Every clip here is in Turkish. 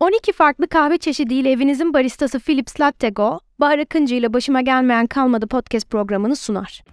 12 farklı kahve çeşidiyle evinizin baristası Philips Latte Go, Bahar Akıncı ile Başıma Gelmeyen Kalmadı podcast programını sunar.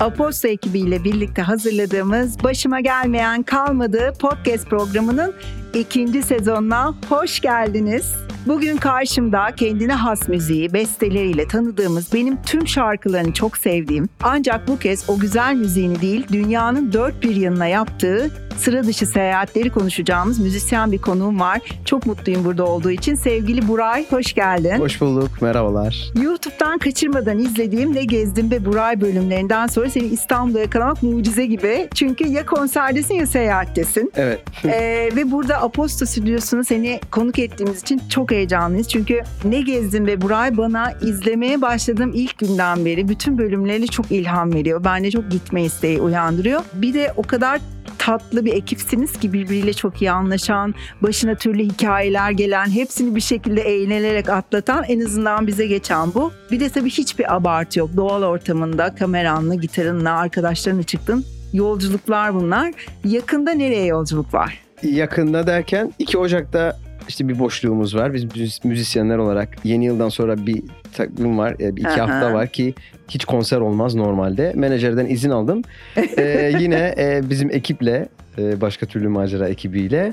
Aposto ekibiyle birlikte hazırladığımız Başıma Gelmeyen Kalmadı podcast programının ikinci sezonuna hoş geldiniz. Bugün karşımda kendine has müziği, besteleriyle tanıdığımız, benim tüm şarkılarını çok sevdiğim, ancak bu kez o güzel müziğini değil, dünyanın dört bir yanına yaptığı sıra dışı seyahatleri konuşacağımız müzisyen bir konuğum var. Çok mutluyum burada olduğu için. Sevgili Buray, hoş geldin. Hoş bulduk, merhabalar. YouTube'dan kaçırmadan izlediğim Ne Gezdim ve Buray bölümlerinden sonra seni İstanbul'da yakalamak mucize gibi. Çünkü ya konserdesin ya seyahattesin. Evet. Ee, ve burada Aposto Stüdyosu'nu seni konuk ettiğimiz için çok heyecanlıyız. Çünkü Ne Gezdim ve Buray bana izlemeye başladığım ilk günden beri bütün bölümleri çok ilham veriyor. Bende çok gitme isteği uyandırıyor. Bir de o kadar tatlı bir ekipsiniz ki birbiriyle çok iyi anlaşan, başına türlü hikayeler gelen, hepsini bir şekilde eğlenerek atlatan en azından bize geçen bu. Bir de tabii hiçbir abartı yok. Doğal ortamında kameranla, gitarınla, arkadaşlarınla çıktın. Yolculuklar bunlar. Yakında nereye yolculuk var? Yakında derken 2 Ocak'ta işte bir boşluğumuz var. Biz müzis- müzisyenler olarak yeni yıldan sonra bir takvim var. e, Bir iki Aha. hafta var ki hiç konser olmaz normalde. Menajerden izin aldım. Ee, yine e, bizim ekiple e, başka türlü macera ekibiyle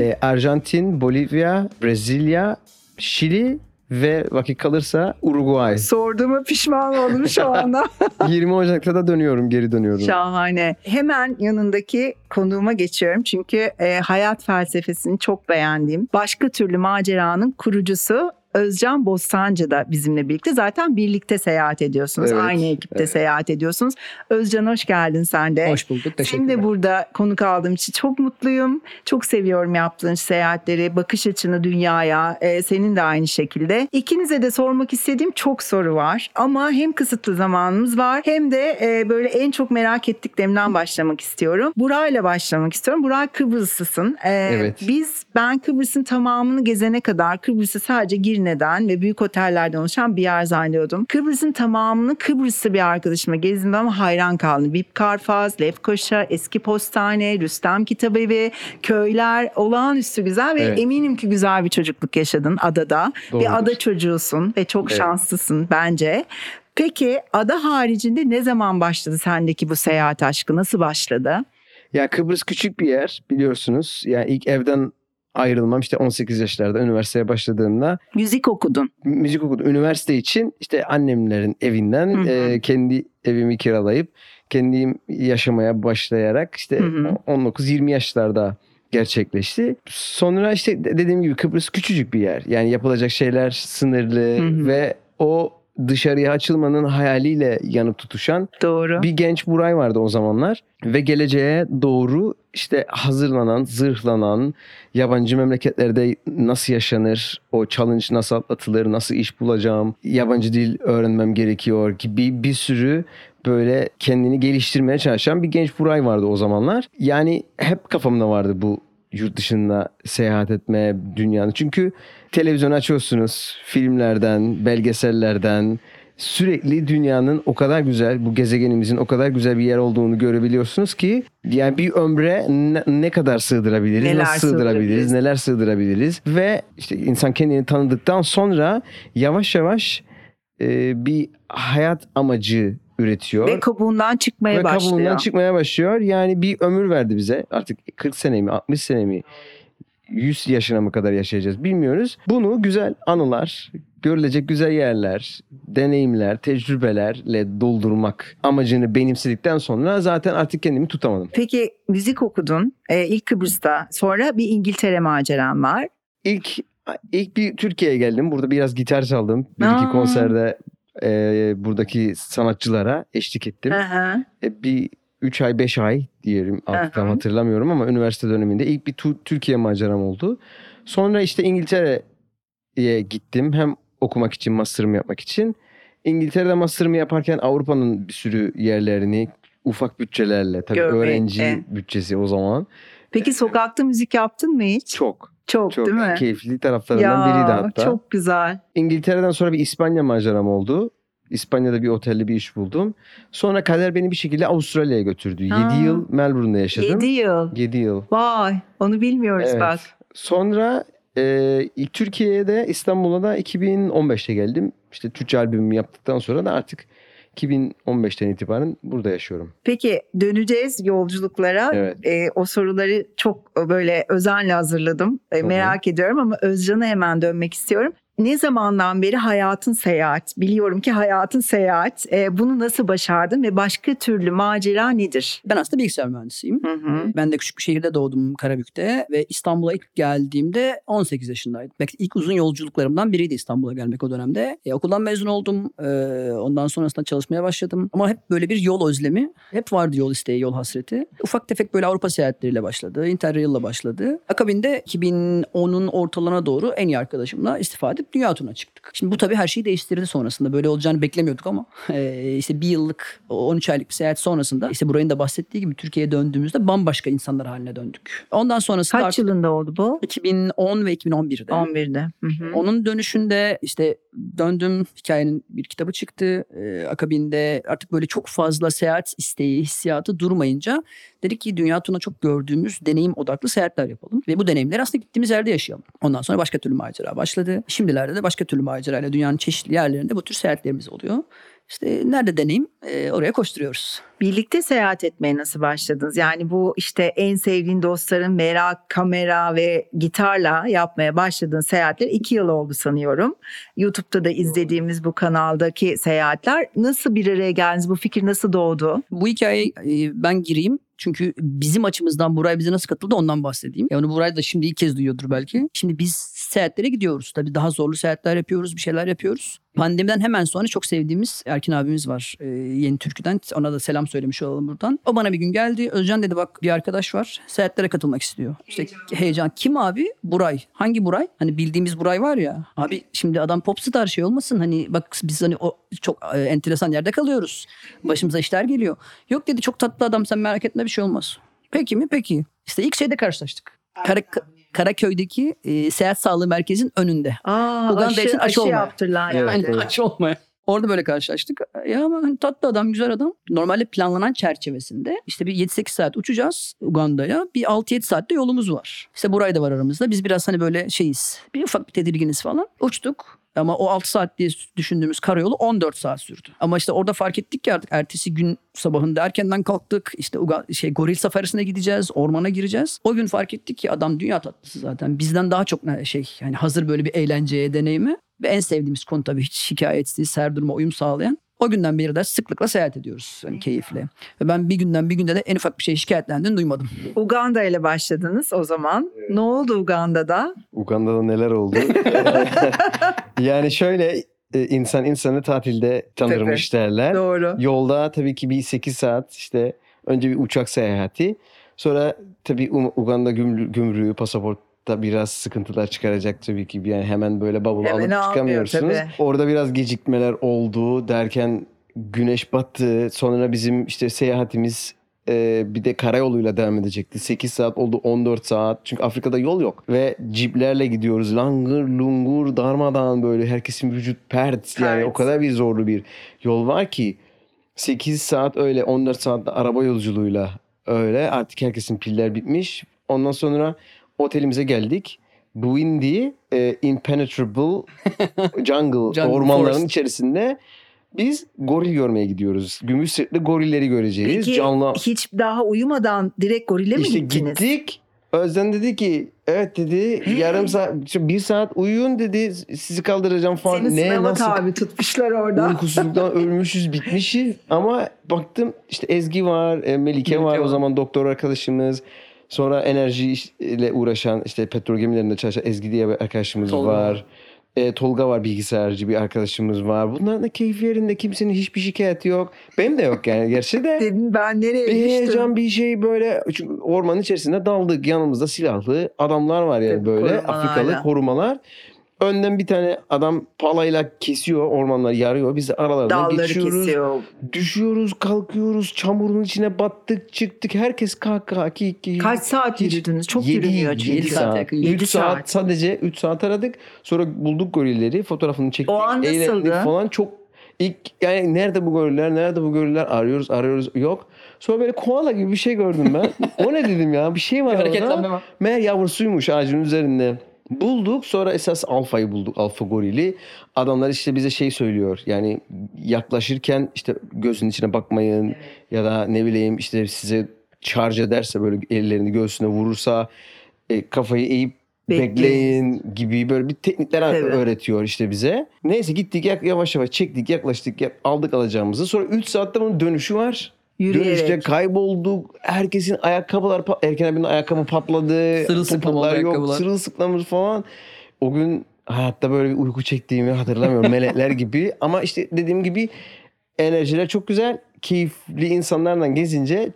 e, Arjantin, Bolivya, Brezilya, Şili ve vakit kalırsa Uruguay. Sorduğuma pişman oldum şu anda. 20 Ocak'ta da dönüyorum, geri dönüyorum. Şahane. Hemen yanındaki konuğuma geçiyorum. Çünkü e, hayat felsefesini çok beğendiğim başka türlü maceranın kurucusu Özcan Bostancı da bizimle birlikte. Zaten birlikte seyahat ediyorsunuz. Evet, Aynı ekipte evet. seyahat ediyorsunuz. Özcan hoş geldin sen de. Hoş bulduk. Seni Teşekkürler. de burada konuk aldığım için çok mutluyum. Çok seviyorum yaptığın seyahatleri, bakış açını dünyaya. Ee, senin de aynı şekilde. İkinize de sormak istediğim çok soru var. Ama hem kısıtlı zamanımız var hem de e, böyle en çok merak ettiklerimden başlamak istiyorum. Buray'la başlamak istiyorum. Buray Kıbrıslısın. Ee, Evet. Biz ben Kıbrıs'ın tamamını gezene kadar Kıbrıs'ı sadece Girne'den ve büyük otellerden oluşan bir yer zannediyordum. Kıbrıs'ın tamamını Kıbrıs'ta bir arkadaşıma gezdim ama hayran kaldım. Vip Karfaz, Lefkoşa, Eski Postane, Rüstem Kitabevi, köyler olağanüstü güzel ve Evet. eminim ki güzel bir çocukluk yaşadın adada. Doğrudur. Bir ada çocuğusun ve çok Evet. şanslısın bence. Peki ada haricinde ne zaman başladı sendeki bu seyahat aşkı? Nasıl başladı? Ya Kıbrıs küçük bir yer biliyorsunuz. Yani ilk evden ayrılmam işte 18 yaşlarda üniversiteye başladığımda Müzik okudun. müzik okudum. Üniversite için işte annemlerin evinden Hı hı. e, kendi evimi kiralayıp kendim yaşamaya başlayarak işte Hı hı. 19-20 yaşlarda gerçekleşti. Sonra işte de- dediğim gibi Kıbrıs küçücük bir yer. Yani yapılacak şeyler sınırlı Hı hı. ve o dışarıya açılmanın hayaliyle yanıp tutuşan Doğru. bir genç Buray vardı o zamanlar ve geleceğe doğru işte hazırlanan, zırhlanan, yabancı memleketlerde nasıl yaşanır, o challenge nasıl atlatılır, nasıl iş bulacağım, yabancı dil öğrenmem gerekiyor gibi bir sürü böyle kendini geliştirmeye çalışan bir genç Buray vardı o zamanlar. Yani hep kafamda vardı bu yurt dışında seyahat etme dünyanın. Çünkü televizyon açıyorsunuz filmlerden, belgesellerden sürekli dünyanın o kadar güzel, bu gezegenimizin o kadar güzel bir yer olduğunu görebiliyorsunuz ki yani bir ömre ne, ne kadar sığdırabiliriz, Neler nasıl sığdırabiliriz, sığdırabiliriz? neler sığdırabiliriz ve işte insan kendini tanıdıktan sonra yavaş yavaş e, bir hayat amacı üretiyor. Ve kabuğundan çıkmaya Ve başlıyor. kabuğundan çıkmaya başlıyor. Yani bir ömür verdi bize. Artık 40 sene mi 60 sene mi 100 yaşına mı kadar yaşayacağız bilmiyoruz. Bunu güzel anılar, görülecek güzel yerler, deneyimler, tecrübelerle doldurmak amacını benimsedikten sonra zaten artık kendimi tutamadım. Peki müzik okudun ee, ilk Kıbrıs'ta sonra bir İngiltere maceran var. İlk ilk bir Türkiye'ye geldim. Burada biraz gitar çaldım. Bir Aa. iki konserde e, buradaki sanatçılara eşlik ettim. Hı. E, bir 3 ay 5 ay diyelim artık tam hatırlamıyorum ama üniversite döneminde ilk bir tu- Türkiye maceram oldu. Sonra işte İngiltere'ye gittim hem okumak için master'ımı yapmak için. İngiltere'de master'ımı yaparken Avrupa'nın bir sürü yerlerini ufak bütçelerle tabii Görmek, öğrenci evet. bütçesi o zaman Peki sokakta müzik yaptın mı hiç? çok Çok, çok değil mi? keyifli taraflarından biriydi hatta. Çok güzel. İngiltere'den sonra bir İspanya maceram oldu. İspanya'da bir otelde bir iş buldum. Sonra kader beni bir şekilde Avustralya'ya götürdü. 7 Ha. yıl Melbourne'da yaşadım. 7 yıl. 7 yıl. Vay onu bilmiyoruz Evet. bak. Sonra e, ilk Türkiye'de İstanbul'a da 2015'te geldim. İşte Türkçe albümümü yaptıktan sonra da artık 2015'ten itibaren burada yaşıyorum. Peki döneceğiz yolculuklara. Evet. Ee, o soruları çok böyle özenle hazırladım. Tabii. merak ediyorum ama Özcan'a hemen dönmek istiyorum. Ne zamandan beri hayatın seyahat? Biliyorum ki hayatın seyahat. Ee, bunu nasıl başardın ve başka türlü macera nedir? Ben aslında bilgisayar mühendisiyim. Hı hı. Ben de küçük bir şehirde doğdum Karabük'te ve İstanbul'a ilk geldiğimde 18 yaşındaydım. Belki ilk uzun yolculuklarımdan biriydi İstanbul'a gelmek o dönemde. E, okuldan mezun oldum. E, ondan sonrasında çalışmaya başladım. Ama hep böyle bir yol özlemi. Hep vardı yol isteği, yol hasreti. Ufak tefek böyle Avrupa seyahatleriyle başladı. Interrail'la başladı. Akabinde 2010'un ortalarına doğru en iyi arkadaşımla istifa edip dünya turuna çıktık. Şimdi bu tabii her şeyi değiştirdi sonrasında. Böyle olacağını beklemiyorduk ama e, işte bir yıllık, 13 aylık bir seyahat sonrasında işte burayın da bahsettiği gibi Türkiye'ye döndüğümüzde bambaşka insanlar haline döndük. Ondan sonrasında Kaç artık yılında oldu bu? 2010 ve 2011'de. 11'de. Hı hı. Onun dönüşünde işte döndüm hikayenin bir kitabı çıktı. Ee, akabinde artık böyle çok fazla seyahat isteği, hissiyatı durmayınca dedik ki dünya turuna çok gördüğümüz deneyim odaklı seyahatler yapalım. Ve bu deneyimleri aslında gittiğimiz yerde yaşayalım. Ondan sonra başka türlü macera başladı. Şimdilerde de başka türlü macerayla dünyanın çeşitli yerlerinde bu tür seyahatlerimiz oluyor. İşte nerede deneyim Ee, oraya koşturuyoruz. Birlikte seyahat etmeye nasıl başladınız? Yani bu işte en sevdiğin dostların merak, kamera ve gitarla yapmaya başladığın seyahatler iki yıl oldu sanıyorum. YouTube'da da izlediğimiz bu kanaldaki seyahatler nasıl bir araya geldiniz? Bu fikir nasıl doğdu? Bu hikayeyi e, ben gireyim. Çünkü bizim açımızdan Buray bize nasıl katıldı ondan bahsedeyim. Yani Buray da şimdi ilk kez duyuyordur belki. Şimdi biz seyahatlere gidiyoruz. Tabii daha zorlu seyahatler yapıyoruz, bir şeyler yapıyoruz. Pandemiden hemen sonra çok sevdiğimiz Erkin abimiz var e, Yeni Türkü'den. Ona da selam söylemiş olalım buradan. O bana bir gün geldi. Özcan dedi bak bir arkadaş var. Seyahatlere katılmak istiyor. İşte heyecan. Kim abi? Buray. Hangi Buray? Hani bildiğimiz Buray var ya. Abi şimdi adam popstar şey olmasın. Hani bak biz hani o çok e, enteresan yerde kalıyoruz. Başımıza işler geliyor. Yok dedi çok tatlı adam sen merak etme bir şey olmaz. Peki mi? Peki. İşte ilk şeyde karşılaştık. Kara, Karaköy'deki e, seyahat sağlığı merkezinin önünde. Aa, Uganda aşı, için aşı aşı olmaya. yaptırlar. Evet, yani. Yani aç olmaya. Orada böyle karşılaştık. Ya ama hani tatlı adam, güzel adam. Normalde planlanan çerçevesinde işte bir 7-8 saat uçacağız Uganda'ya. Bir 6-7 saatte yolumuz var. İşte Buray da var aramızda. Biz biraz hani böyle şeyiz. Bir ufak bir tedirginiz falan. Uçtuk. Ama o 6 saat diye düşündüğümüz karayolu 14 saat sürdü. Ama işte orada fark ettik ki artık ertesi gün sabahında erkenden kalktık. İşte Uga- şey goril safarisine gideceğiz, ormana gireceğiz. O gün fark ettik ki adam dünya tatlısı zaten. Bizden daha çok şey yani hazır böyle bir eğlenceye deneyimi. Ve en sevdiğimiz konu tabii hiç şikayetsiz, her duruma uyum sağlayan. O günden beri de sıklıkla seyahat ediyoruz yani keyifle. Ve ben bir günden bir günde de en ufak bir şey şikayetlendiğini duymadım. Uganda ile başladınız o zaman. Ne oldu Uganda'da? Uganda'da neler oldu? yani şöyle e, insan insanı tatilde tanırmış derler. Doğru. Yolda tabii ki bir 8 saat işte önce bir uçak seyahati. Sonra tabii Uganda gümrü- gümrüğü pasaportta biraz sıkıntılar çıkaracak tabii ki. Yani hemen böyle bavulu Hemen alıp çıkamıyorsunuz. tabii. Orada biraz gecikmeler oldu derken güneş battı. Sonra bizim işte seyahatimiz e, bir de karayoluyla devam edecekti. 8 saat oldu 14 saat. Çünkü Afrika'da yol yok. Ve ciplerle gidiyoruz. Langır lungur darmadan böyle herkesin vücut pert. Yani Pert. o kadar bir zorlu bir yol var ki 8 saat öyle 14 saatte araba yolculuğuyla öyle artık herkesin piller bitmiş. Ondan sonra otelimize geldik. Buindi e, Impenetrable Jungle, Jungle ormanların Forest. içerisinde biz goril görmeye gidiyoruz. Gümüş sırtlı gorilleri göreceğiz. Peki Canlı hiç daha uyumadan direkt gorile mi işte gittiniz? gittik. Özden dedi ki evet dedi yarım saat bir saat uyuyun dedi sizi kaldıracağım falan. Seni ne nasıl tabi tutmuşlar orada. Uykusuzluktan ölmüşüz bitmişiz ama baktım işte Ezgi var, e, Melike, var Melike o var. zaman doktor arkadaşımız. Sonra enerji ile uğraşan işte petrol gemilerinde çalışan Ezgi diye bir arkadaşımız Tolga var. E, Tolga var bilgisayarcı bir arkadaşımız var. Bunların da keyfi yerinde kimsenin hiçbir şikayeti yok. Benim de yok yani gerçi de. Dedim ben nereye bir düştüm? heyecan bir şey böyle çünkü ormanın içerisinde daldık yanımızda silahlı adamlar var yani Tabii, böyle korumalarla. Afrikalı korumalar. Önden bir tane adam palayla kesiyor ormanları yarıyor. Biz de aralarından Dalları geçiyoruz. kesiyor. Düşüyoruz kalkıyoruz çamurun içine battık çıktık. Herkes kahkaha ki ki. Kaç saat yürüdünüz? Çok Yedi- yürünüyor çünkü. Yedi saat yakın. 3 Yedi saat. saat. sadece 3 saat aradık. Sonra bulduk gorilleri fotoğrafını çektik. O an nasıldı? falan çok İlk yani nerede bu goriller, nerede bu goriller arıyoruz, arıyoruz yok. Sonra böyle koala gibi bir şey gördüm ben. o ne dedim ya bir şey var orada. Meğer yavrusuymuş ağacın üzerinde. Bulduk sonra esas alfayı bulduk alfa gorili. Adamlar işte bize şey söylüyor yani yaklaşırken işte gözünün içine bakmayın ya da ne bileyim işte size charge ederse böyle ellerini göğsüne vurursa e, kafayı eğip Bekleyin. bekleyin gibi böyle bir teknikler Tabii. öğretiyor işte bize. Neyse gittik yavaş yavaş çektik yaklaştık yak- aldık alacağımızı. Sonra 3 saatte bunun dönüşü var. Dönüşte Yürüyerek. kaybolduk. Herkesin ayakkabılar Erken abinin ayakkabı patladı. Sırılsıklam oldu Topuklar yok. ayakkabılar. Sırılsıklamız falan. O gün hayatta böyle bir uyku çektiğimi hatırlamıyorum. Melekler gibi. Ama işte dediğim gibi enerjiler çok güzel. Keyifli insanlarla gezince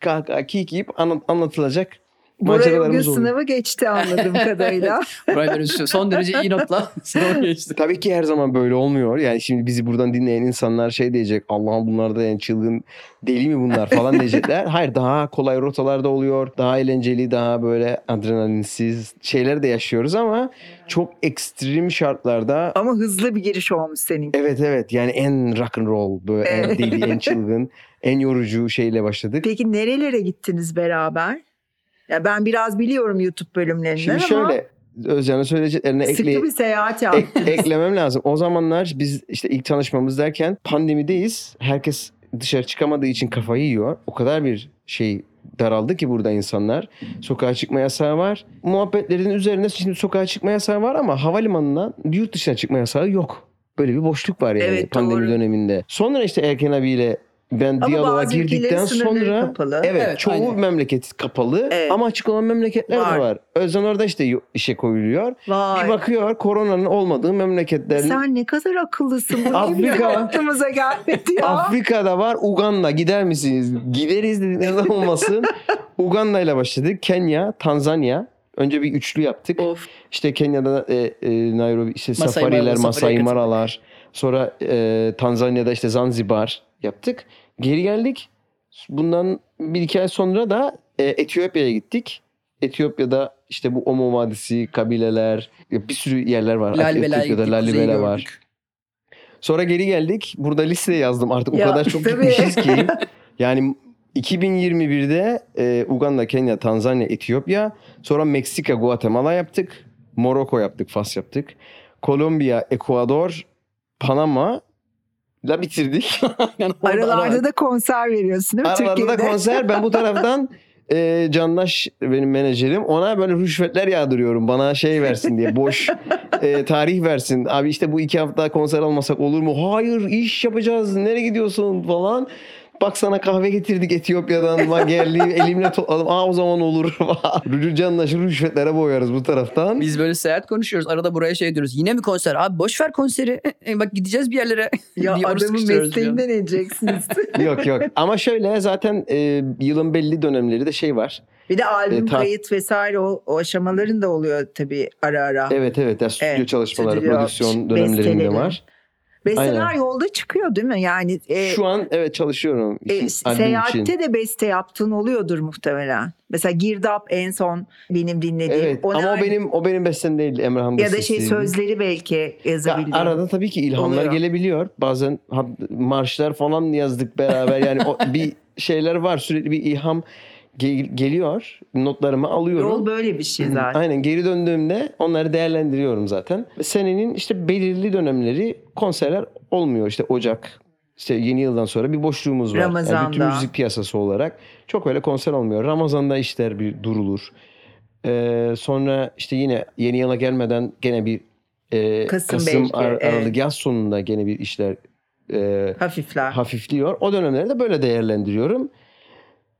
kahkaha kikiyip anlat- anlatılacak Buraya bugün oluyor. sınavı geçti anladığım kadarıyla. Buray böyle son derece iyi notla sınava geçti. Tabii ki her zaman böyle olmuyor. Yani şimdi bizi buradan dinleyen insanlar şey diyecek. Allah'ım bunlar da yani çılgın deli mi bunlar falan diyecekler. Hayır daha kolay rotalarda oluyor. Daha eğlenceli, daha böyle adrenalinsiz şeyler de yaşıyoruz ama çok ekstrem şartlarda Ama hızlı bir giriş olmuş senin. Evet evet yani en rock and roll böyle en deli, en çılgın, en yorucu şeyle başladık. Peki nerelere gittiniz beraber? Ya ben biraz biliyorum YouTube bölümlerinden Şimdi ama şöyle Özcan'ın söyleyeceklerine sıkı ekle, bir seyahat ek- eklemem lazım. O zamanlar biz işte ilk tanışmamız derken pandemideyiz. Herkes dışarı çıkamadığı için kafayı yiyor. O kadar bir şey daraldı ki burada insanlar. Sokağa çıkma yasağı var. Muhabbetlerin üzerine şimdi sokağa çıkma yasağı var ama havalimanından yurt dışına çıkma yasağı yok. Böyle bir boşluk var yani Evet, pandemi doğru. döneminde. Sonra işte Erken abiyle ben Ama diyaloğa girdikten sonra kapalı. Evet, Evet, çoğu aynen. memleket kapalı Evet. ama açık olan memleketler Var. de var. Özden orada işte işe koyuluyor. Vay. Bir bakıyor koronanın olmadığı memleketlerin Sen ne kadar akıllısın. Bu Afrika. Aklımıza gelmedi ya. Afrika'da var Uganda gider misiniz? Gideriz dedik neden olmasın. Uganda ile başladık. Kenya, Tanzanya. Önce bir üçlü yaptık. of. İşte Kenya'da e, e, Nairobi işte Masai safariler, Masai safariye katıldık. Sonra e, Tanzanya'da işte Zanzibar yaptık. Geri geldik. Bundan bir iki ay sonra da e, Etiyopya'ya gittik. Etiyopya'da işte bu Omo Vadisi, kabileler, bir sürü yerler var. Lalibela'ya Etiyopya'da. Lalibela var. gördük. Sonra geri geldik. Burada listeye yazdım. Artık Ya, o kadar çok tabii. gitmişiz ki. Yani 2021'de e, Uganda, Kenya, Tanzanya, Etiyopya. Sonra Meksika, Guatemala yaptık. Moroko yaptık, Fas yaptık. Kolombiya, Ekvador, Panama la bitirdik. Yani ara Aralarda var. da konser veriyorsun değil mi Aralarda da Türkiye'de? konser. Ben bu taraftan e, Candaş benim menajerim. Ona böyle rüşvetler yağdırıyorum. Bana şey versin diye. Boş e, tarih versin. Abi işte bu iki hafta konser almasak olur mu? Hayır iş yapacağız. Nereye gidiyorsun falan. Bak sana kahve getirdik Etiyopya'dan. Bak geldi elimle topladım. Aa o zaman olur. Candaş'ı rüşvetlere boyarız bu taraftan. Biz böyle seyahat konuşuyoruz. Arada buraya şey diyoruz. Yine mi konser? Abi boş ver konseri. E, bak gideceğiz bir yerlere. Ya adamın mesleğinden edeceksiniz. yok yok. Ama şöyle zaten e, yılın belli dönemleri de şey var. bir de albüm E, ta- kayıt vesaire o, o aşamaların da oluyor tabii ara ara. Evet evet. Yani stüdyo Evet, çalışmaları, stüdyo, prodüksiyon dönemlerinde var. Besteler aynen. yolda çıkıyor değil mi? Yani e, Şu an evet çalışıyorum. e, seyahatte için. de beste yaptığın oluyordur muhtemelen. Mesela Girdap en son benim dinlediğim. Evet O ama o benim o benim bestem değil Emrah'ın ya da şey sözleri belki Ya yazabildiğin. arada tabii ki ilhamlar Oluyor. gelebiliyor. Bazen marşlar falan yazdık beraber. Yani o, bir şeyler var. Sürekli bir ilham gel- geliyor. Notlarımı alıyorum. Yol böyle bir şey zaten. Aynen geri döndüğümde onları değerlendiriyorum zaten. Senenin işte belirli dönemleri konserler olmuyor. İşte Ocak, işte yeni yıldan sonra bir boşluğumuz var. Yani bütün Ramazan'da. müzik piyasası olarak çok öyle konser olmuyor. Ramazan'da işler bir durulur. Ee, sonra işte yine yeni yıla gelmeden gene bir e, Kasım Kasım, belki, Ar- evet. Aralık yaz sonunda gene bir işler e, Hafifler. hafifliyor. O dönemleri de böyle değerlendiriyorum.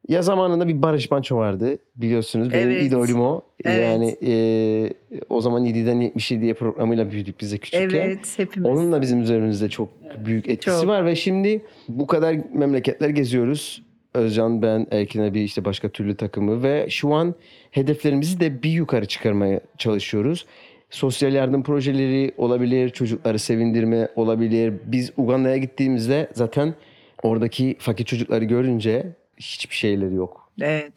Ya zamanında bir Barış Manço vardı biliyorsunuz. Benim Evet. idolüm o. Evet. Yani e, o zaman 7'den 77'ye programıyla büyüdük biz de küçükken. evet hepimiz. Onun da bizim üzerimizde çok büyük etkisi Çok. var ve şimdi bu kadar memleketler geziyoruz. Özcan, ben, Erkin abi işte başka türlü takımı ve şu an hedeflerimizi de bir yukarı çıkarmaya çalışıyoruz. Sosyal yardım projeleri olabilir, çocukları sevindirme olabilir. Biz Uganda'ya gittiğimizde zaten oradaki fakir çocukları görünce hiçbir şeyleri yok. Evet.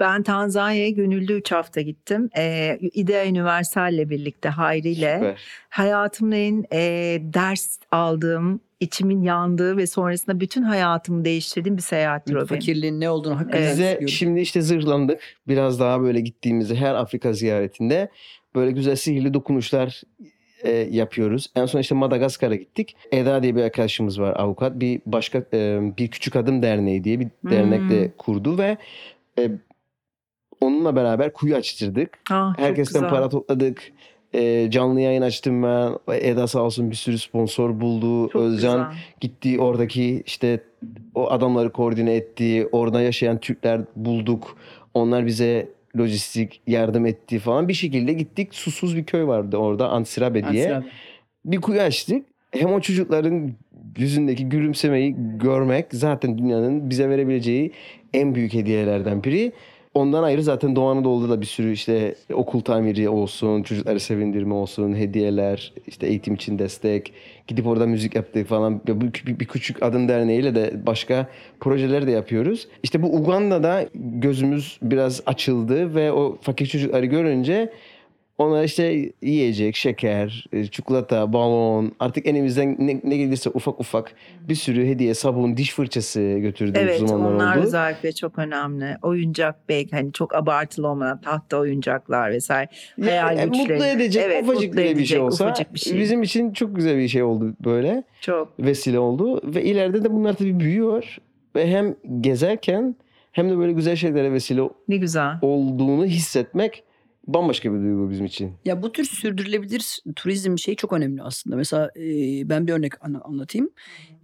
Ben Tanzanya'ya gönüllü 3 hafta gittim. Ee, İdea Universal'le birlikte Hayri ile. Süper. Hayatımın en e, ders aldığım, içimin yandığı ve sonrasında bütün hayatımı değiştirdiğim bir seyahattir o benim. Fakirliğin ne olduğunu hakikaten Evet. Bize şimdi işte zırhlandık. Biraz daha böyle gittiğimizde her Afrika ziyaretinde böyle güzel sihirli dokunuşlar e, yapıyoruz. En son işte Madagaskar'a gittik. Eda diye bir arkadaşımız var avukat. Bir başka e, bir küçük adım derneği diye bir dernek de kurdu ve e, onunla beraber kuyu açtırdık. Ah, Herkesten para topladık. E, canlı yayın açtım ben. Eda sağ olsun bir sürü sponsor buldu. Çok Özcan güzel. gitti oradaki işte o adamları koordine etti. Orada yaşayan Türkler bulduk. Onlar bize lojistik yardım etti falan. Bir şekilde gittik. Susuz bir köy vardı orada Ansirabe diye. Ansel abi. Bir kuyu açtık. Hem o çocukların yüzündeki gülümsemeyi görmek zaten dünyanın bize verebileceği en büyük hediyelerden biri. Ondan ayrı zaten Doğu Anadolu'da da bir sürü işte okul tamiri olsun, çocukları sevindirme olsun, hediyeler, işte eğitim için destek, gidip orada müzik yaptık falan. Bu bir, bir küçük adım derneğiyle de başka projeler de yapıyoruz. İşte bu Uganda'da gözümüz biraz açıldı ve o fakir çocukları görünce ona işte yiyecek, şeker, e, çikolata, balon artık elimizden ne, ne gelirse ufak ufak bir sürü hediye, sabun, diş fırçası götürdüğümüz Evet zamanlar onlar oldu. özellikle çok önemli. Oyuncak belki hani çok abartılı olmadan tahta oyuncaklar vesaire. Hayal Yani güçleri. mutlu edecek Evet, ufacık mutlu bile bir edecek şey olsa ufacık bir şey. bizim için çok güzel bir şey oldu böyle Çok vesile oldu ve ileride de bunlar tabii büyüyor ve hem gezerken hem de böyle güzel şeylere vesile ne güzel. olduğunu hissetmek bambaşka bir duygu bizim için. Ya bu tür sürdürülebilir turizm şeyi çok önemli aslında. Mesela e, ben bir örnek ana- anlatayım.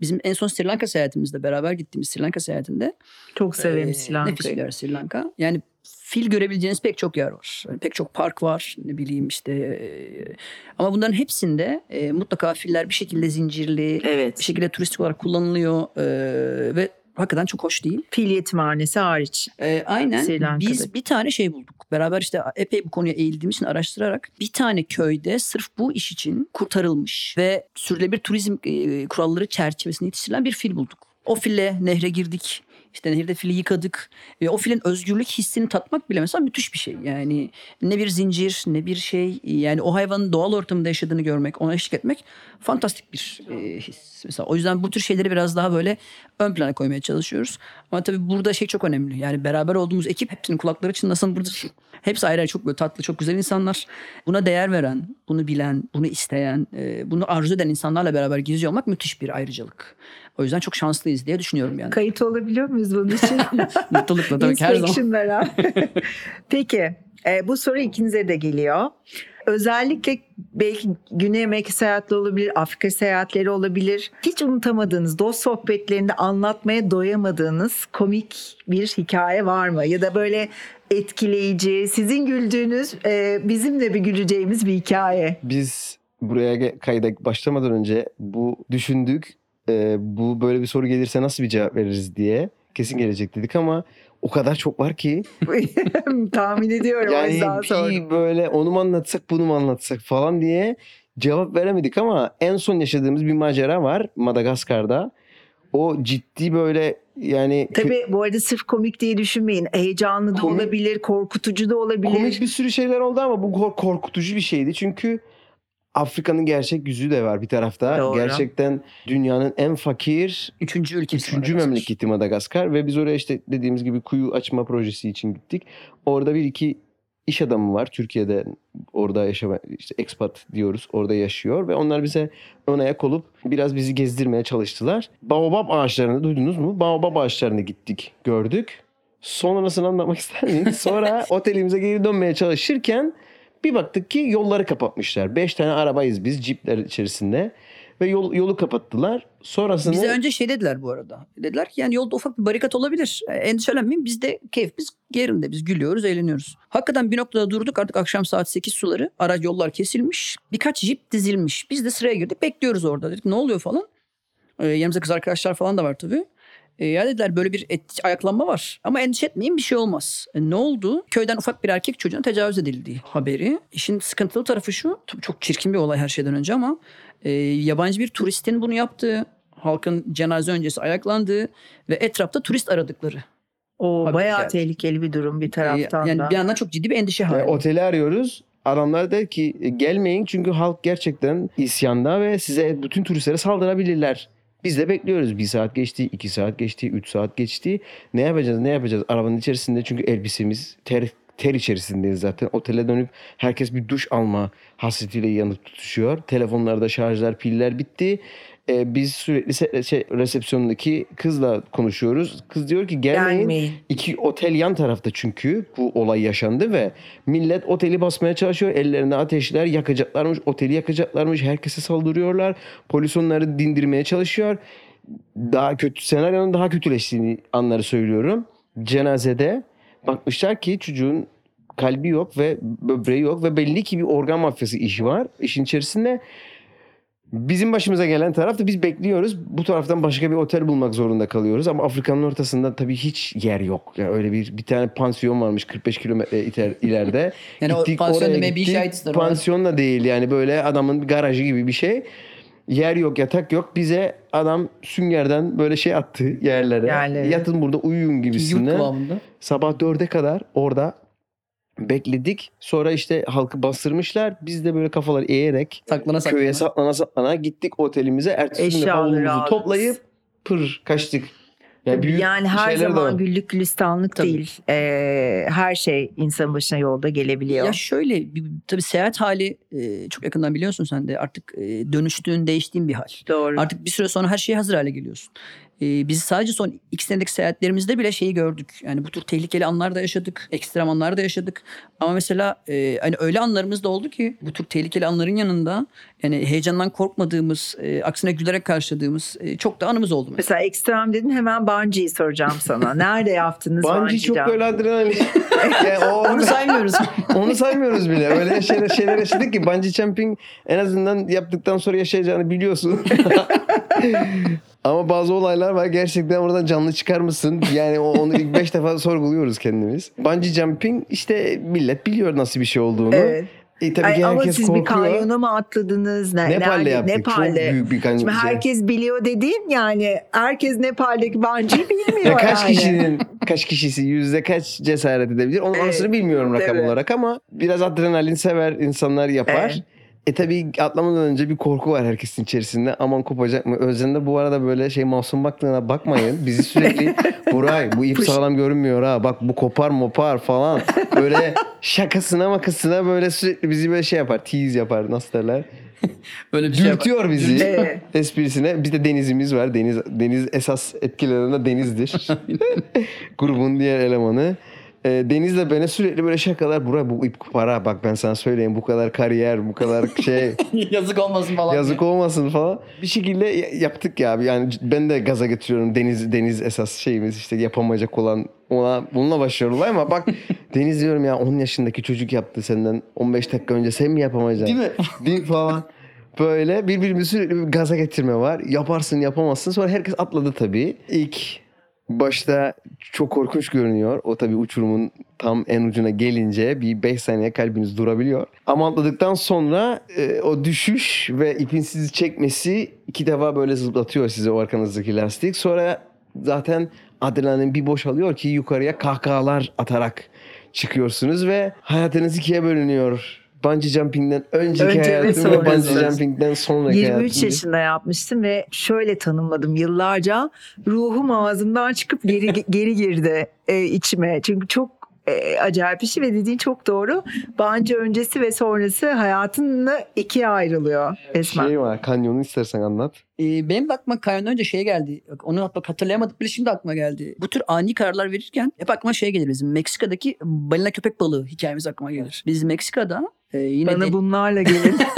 Bizim en son Sri Lanka seyahatimizde beraber gittiğimiz Sri Lanka seyahatinde Çok severim Ee, Sri Lanka'yı. Nefis bir yer Sri Lanka. Yani fil görebileceğiniz pek çok yer var. Yani pek çok park var. Ne bileyim işte. e, ama bunların hepsinde e, mutlaka filler bir şekilde zincirli, bir Evet. şekilde turistik olarak kullanılıyor e, ve hakikaten çok hoş değil. Fil yetimhanesi hariç. E, aynen. Sri Lanka'da. Biz bir tane şey bulduk. Beraber işte epey bu konuya eğildiğimiz için araştırarak bir tane köyde sırf bu iş için kurtarılmış ve sürülebilir turizm e, kuralları çerçevesinde yetiştirilen bir fil bulduk. O fille nehre girdik. İşte nehirde fili yıkadık. Ve o filin özgürlük hissini tatmak bile mesela müthiş bir şey. Yani ne bir zincir ne bir şey. Yani o hayvanın doğal ortamında yaşadığını görmek, ona eşlik etmek fantastik bir e, his. Mesela o yüzden bu tür şeyleri biraz daha böyle ön plana koymaya çalışıyoruz. Ama tabii burada şey çok önemli. Yani beraber olduğumuz ekip hepsinin kulakları çınlasın burada. Hepsi ayrı çok böyle tatlı, çok güzel insanlar. Buna değer veren, bunu bilen, bunu isteyen, e, bunu arzu eden insanlarla beraber geziyor olmak müthiş bir ayrıcalık. O yüzden çok şanslıyız diye düşünüyorum yani. Kayıt olabiliyor muyuz bunun için? Mutlulukla tabii ki her zaman. Peki e, bu soru ikinize de geliyor. Özellikle belki Güney Amerika seyahatleri olabilir, Afrika seyahatleri olabilir. Hiç unutamadığınız, dost sohbetlerinde anlatmaya doyamadığınız komik bir hikaye var mı? Ya da böyle etkileyici, sizin güldüğünüz, e, bizim de bir güleceğimiz bir hikaye. Biz buraya kayda başlamadan önce bu düşündük. Ee, bu böyle bir soru gelirse nasıl bir cevap veririz diye. Kesin gelecek dedik ama o kadar çok var ki. Tahmin ediyorum Yani sordum. bir böyle onu mu anlatsak bunu mu anlatsak falan diye cevap veremedik ama en son yaşadığımız bir macera var Madagaskar'da. O ciddi böyle yani Tabii bu arada sırf komik diye düşünmeyin. Heyecanlı da Komik- olabilir, korkutucu da olabilir. komik bir sürü şeyler oldu ama bu kor- korkutucu bir şeydi. Çünkü Afrika'nın gerçek yüzü de var bir tarafta. Doğru. Gerçekten dünyanın en fakir Üçüncü ülkesi. Üçüncü Madagaskar. memleketi Madagaskar ve biz oraya işte dediğimiz gibi kuyu açma projesi için gittik. Orada bir iki iş adamı var. Türkiye'de orada yaşama işte expat diyoruz. Orada yaşıyor ve onlar bize ön ayak olup biraz bizi gezdirmeye çalıştılar. Baobab ağaçlarını duydunuz mu? Baobab ağaçlarını gittik, gördük. Sonrasını anlatmak ister miyim? Sonra otelimize geri dönmeye çalışırken bir baktık ki yolları kapatmışlar. Beş tane arabayız biz cipler içerisinde ve yol, yolu kapattılar. Sonrasında Bize önce şey dediler bu arada. Dediler ki yani yolda ufak bir barikat olabilir. E, endişelenmeyin biz de keyif biz yerinde biz gülüyoruz eğleniyoruz. Hakikaten bir noktada durduk artık akşam saat 8 suları. Araç yollar kesilmiş. Birkaç jip dizilmiş. Biz de sıraya girdik bekliyoruz orada. Dedik ne oluyor falan. E, yanımızda kız arkadaşlar falan da var tabii. E, ya dediler böyle bir et, ayaklanma var. Ama endişe etmeyin bir şey olmaz. E, ne oldu? Köyden ufak bir erkek çocuğuna tecavüz edildiği haberi. İşin sıkıntılı tarafı şu. Tabii çok çirkin bir olay her şeyden önce ama e, yabancı bir turistin bunu yaptığı, halkın cenaze öncesi ayaklandığı ve etrafta turist aradıkları O Haber bayağı geldi. tehlikeli bir durum bir taraftan yani da. bir yandan çok ciddi bir endişe Ve hali. oteli arıyoruz. Adamlar der ki "E, gelmeyin çünkü halk gerçekten isyanda ve size bütün turistlere saldırabilirler. Biz de bekliyoruz. Bir saat geçti, iki saat geçti, üç saat geçti. Ne yapacağız, ne yapacağız? Arabanın içerisinde çünkü elbisemiz ter, ter içerisindeyiz zaten. Otele dönüp herkes bir duş alma hasretiyle yanıp tutuşuyor. Telefonlarda şarjlar, piller bitti. Ee, biz sürekli se- şey, resepsiyondaki kızla konuşuyoruz. Kız diyor ki gelmeyin. Gelmeyin. İki otel yan tarafta çünkü bu olay yaşandı ve millet oteli basmaya çalışıyor. Ellerinde ateşler yakacaklarmış, oteli yakacaklarmış. Herkese saldırıyorlar. Polis onları dindirmeye çalışıyor. Daha kötü senaryonun daha kötüleştiğini anları söylüyorum. Cenazede bakmışlar ki çocuğun kalbi yok ve böbreği yok ve belli ki bir organ mafyası işi var. İşin içerisinde Bizim başımıza gelen taraf da biz bekliyoruz. Bu taraftan başka bir otel bulmak zorunda kalıyoruz. Ama Afrika'nın ortasında tabii hiç yer yok. Yani öyle bir bir tane pansiyon varmış 45 kilometre ileride. Yani o Gittik, pansiyonda oraya maybe gittik. şahitsin. Pansiyon da değil yani böyle adamın bir garajı gibi bir şey. Yer yok, yatak yok. Bize adam süngerden böyle şey attı yerlere. Yerlere. Yatın burada uyuyun kıvamında. Sabah dörde kadar orada bekledik. Sonra işte halkı bastırmışlar. Biz de böyle kafalar eğerek Saklana saklana. köye saklana saklana gittik otelimize. Ertesi gün bavulumuzu toplayıp pır kaçtık. Yani, büyük yani her zaman güllük gülistanlık Tabii. değil. Ee, her şey insan başına yolda gelebiliyor. Ya şöyle tabii seyahat hali e, çok yakından biliyorsun sen de artık e, dönüştüğün değiştiğin bir hal. Doğru. Artık bir süre sonra her şeye hazır hale geliyorsun. E, biz sadece son iki senedeki seyahatlerimizde bile şeyi gördük. Yani bu tür tehlikeli anlar da yaşadık. Ekstrem anlar da yaşadık. Ama mesela e, hani öyle anlarımız da oldu ki bu tür tehlikeli anların yanında yani heyecandan korkmadığımız, e, aksine gülerek karşıladığımız e, çok da anımız oldu. Mesela. Mesela ekstrem dedin hemen bungee'yi soracağım sana. Nerede yaptınız Bungee bungee çok böyle adrenalin. yani o, Onu saymıyoruz. onu saymıyoruz bile. Öyle şeyler, şeyler yaşadık ki bungee jumping en azından yaptıktan sonra yaşayacağını biliyorsun. Ama bazı olaylar var gerçekten oradan canlı çıkar mısın? Yani onu ilk beş defa sorguluyoruz kendimiz. Bungee jumping işte millet biliyor nasıl bir şey olduğunu. Evet. E, tabii Ay, ki ama siz bir korkuyor. kanyona mı atladınız? Ne, Nepal'de yaptık. Nepal'de. Çok büyük bir kanyon. Şimdi herkes biliyor dediğim yani herkes Nepal'deki bungee bilmiyor Ya kaç yani. kişinin kaç kişisi yüzde kaç cesaret edebilir? Onun Evet, orasını bilmiyorum rakam evet. olarak ama biraz adrenalin sever insanlar yapar. Evet. E tabii atlamadan önce bir korku var herkesin içerisinde. Aman kopacak mı? Özden de bu arada böyle şey masum baktığına bakmayın. Bizi sürekli Buray bu ip sağlam görünmüyor ha. Bak bu kopar mopar falan. Böyle şakasına makasına böyle sürekli bizi böyle şey yapar. Tease yapar nasıl derler. Böyle bir şey. Dürtüyor bizi Evet. esprisine. Bir de denizimiz var. Deniz deniz esas etkilenen denizdir. Grubun diğer elemanı. E, Deniz'le bana sürekli böyle şakalar. Burak bu ip para bak ben sana söyleyeyim bu kadar kariyer bu kadar şey Yazık olmasın falan. yazık olmasın falan. Bir şekilde yaptık ya. Yani ben de gaza getiriyorum. Deniz Deniz esas şeyimiz işte yapamayacak olan ona bununla olay ama bak Deniz diyorum ya 10 yaşındaki çocuk yaptı senden 15 dakika önce sen mi yapamayacaksın? Değil mi? Değil falan. Böyle birbirimizi sürekli bir gaza getirme var. Yaparsın yapamazsın. Sonra herkes atladı tabii. İlk başta çok korkunç görünüyor. O tabii uçurumun tam en ucuna gelince bir 5 saniye kalbiniz durabiliyor. Ama atladıktan sonra e, o düşüş ve ipin sizi çekmesi iki defa böyle zıplatıyor size o arkanızdaki lastik. Sonra zaten adrenalin bir boşalıyor ki yukarıya kahkahalar atarak çıkıyorsunuz ve hayatınız ikiye bölünüyor. Bungee jumping'den önceki Önce hayatım ve bungee jumping'den sonraki 23 hayatım. yaşında yapmıştım ve şöyle tanımladım yıllarca ruhum ağzımdan çıkıp geri geri girdi e, içime. Çünkü çok e, acayip bir şey ve dediğin çok doğru. Bence öncesi ve sonrası hayatınla ikiye ayrılıyor resmen. Şey var kanyonu istersen anlat. Ee, benim de aklıma kayondan önce şeye geldi. Bak, Onu bak hatırlayamadık bile şimdi aklıma geldi. Bu tür ani kararlar verirken hep aklıma şey gelir bizim. Meksika'daki balina köpek balığı hikayemiz aklıma gelir. Biz Meksika'da e, yine Bana de- bunlarla gelin.